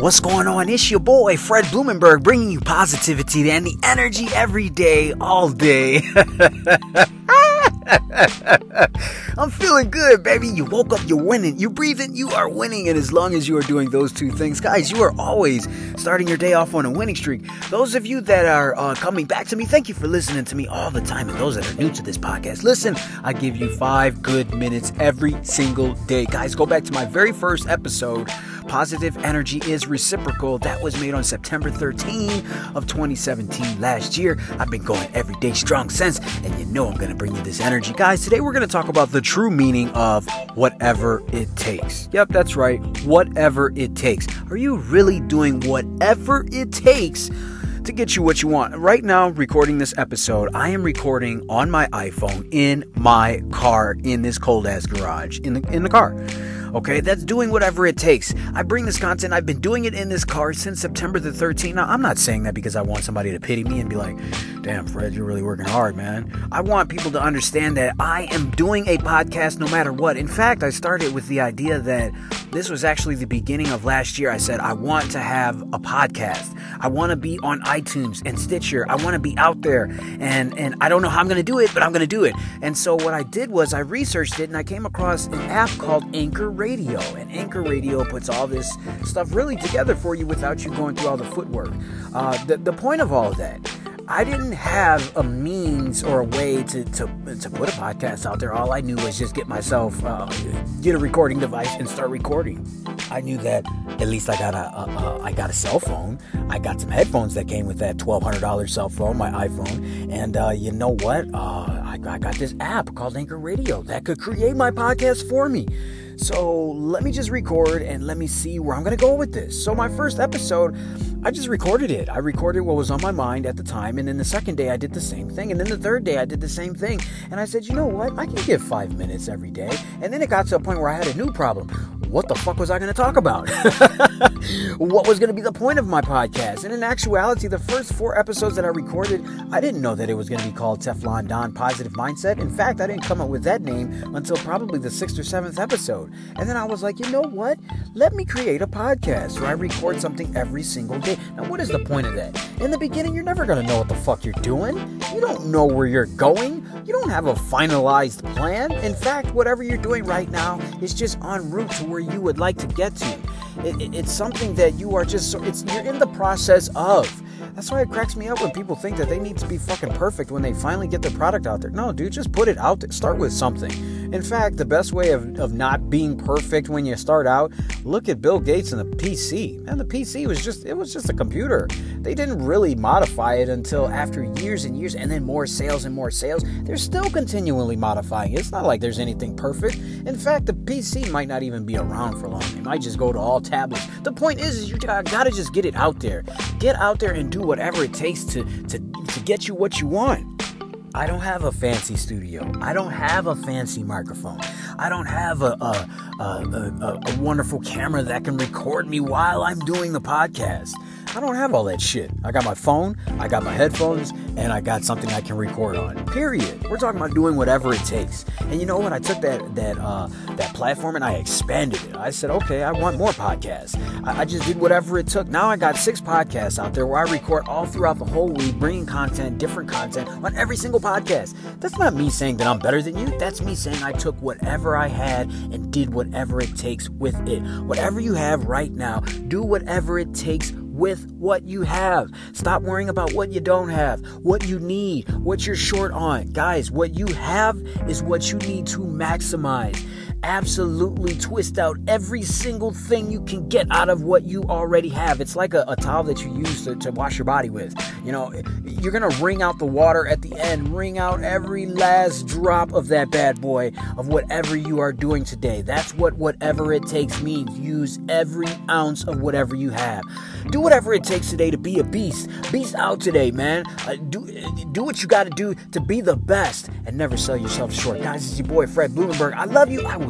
What's going on? It's your boy, Fred Blumenberg, bringing you positivity and the energy every day, all day. I'm feeling good, baby. You woke up, you're winning. You breathing, you are winning. And as long as you are doing those two things, guys, you are always starting your day off on a winning streak. Those of you that are uh, coming back to me, thank you for listening to me all the time. And those that are new to this podcast, listen, I give you five good minutes every single day. Guys, go back to my very first episode Positive Energy is Reciprocal. That was made on September 13 of 2017 last year. I've been going every day strong since, and you know I'm going to bring you this energy. Guys, today we're going to talk about the true meaning of whatever it takes. Yep, that's right. Whatever it takes. Are you really doing whatever it takes? to get you what you want. Right now, recording this episode, I am recording on my iPhone in my car in this cold ass garage in the in the car. Okay, that's doing whatever it takes. I bring this content, I've been doing it in this car since September the 13th. Now, I'm not saying that because I want somebody to pity me and be like, damn, Fred, you're really working hard, man. I want people to understand that I am doing a podcast no matter what. In fact, I started with the idea that this was actually the beginning of last year. I said, I want to have a podcast. I want to be on iTunes and Stitcher. I want to be out there. And, and I don't know how I'm going to do it, but I'm going to do it. And so what I did was I researched it and I came across an app called Anchor Radio. And Anchor Radio puts all this stuff really together for you without you going through all the footwork. Uh, the, the point of all of that I didn't have a means or a way to, to, to put a podcast out there. All I knew was just get myself, uh, get a recording device and start recording. I knew that at least I got a, a, a I got a cell phone. I got some headphones that came with that twelve hundred dollars cell phone, my iPhone. And uh, you know what? Uh, I, I got this app called Anchor Radio that could create my podcast for me. So let me just record and let me see where I'm going to go with this. So, my first episode, I just recorded it. I recorded what was on my mind at the time. And then the second day, I did the same thing. And then the third day, I did the same thing. And I said, you know what? I can give five minutes every day. And then it got to a point where I had a new problem what the fuck was I going to talk about? what was going to be the point of my podcast? And in actuality, the first four episodes that I recorded, I didn't know that it was going to be called Teflon Don Positive Mindset. In fact, I didn't come up with that name until probably the sixth or seventh episode. And then I was like, you know what? Let me create a podcast where I record something every single day. Now, what is the point of that? In the beginning, you're never going to know what the fuck you're doing. You don't know where you're going. You don't have a finalized plan. In fact, whatever you're doing right now is just en route to where where you would like to get to. It, it, it's something that you are just it's you're in the process of. That's why it cracks me up when people think that they need to be fucking perfect when they finally get their product out there. No, dude, just put it out there. Start with something. In fact, the best way of, of not being perfect when you start out, look at Bill Gates and the PC. And the PC was just it was just a computer. They didn't really modify it until after years and years and then more sales and more sales. They're still continually modifying it. It's not like there's anything perfect. In fact, the PC might not even be around for long. It might just go to all tablets. The point is, is you gotta just get it out there. Get out there and do whatever it takes to to, to get you what you want. I don't have a fancy studio. I don't have a fancy microphone. I don't have a, a, a, a, wonderful camera that can record me while I'm doing the podcast. I don't have all that shit. I got my phone, I got my headphones, and I got something I can record on. Period. We're talking about doing whatever it takes. And you know what? I took that that uh, that platform and I expanded it. I said, okay, I want more podcasts. I, I just did whatever it took. Now I got six podcasts out there where I record all throughout the whole week, bringing content, different content on every single podcast. That's not me saying that I'm better than you. That's me saying I took whatever I had and did whatever it takes with it. Whatever you have right now, do whatever it takes with what you have. Stop worrying about what you don't have, what you need, what you're short on. Guys, what you have is what you need to maximize absolutely twist out every single thing you can get out of what you already have. It's like a, a towel that you use to, to wash your body with. You know, you're gonna wring out the water at the end, wring out every last drop of that bad boy of whatever you are doing today. That's what whatever it takes means. Use every ounce of whatever you have. Do whatever it takes today to be a beast. Beast out today, man. Uh, do do what you got to do to be the best and never sell yourself short. Guys, it's your boy Fred Blumenberg. I love you. I will will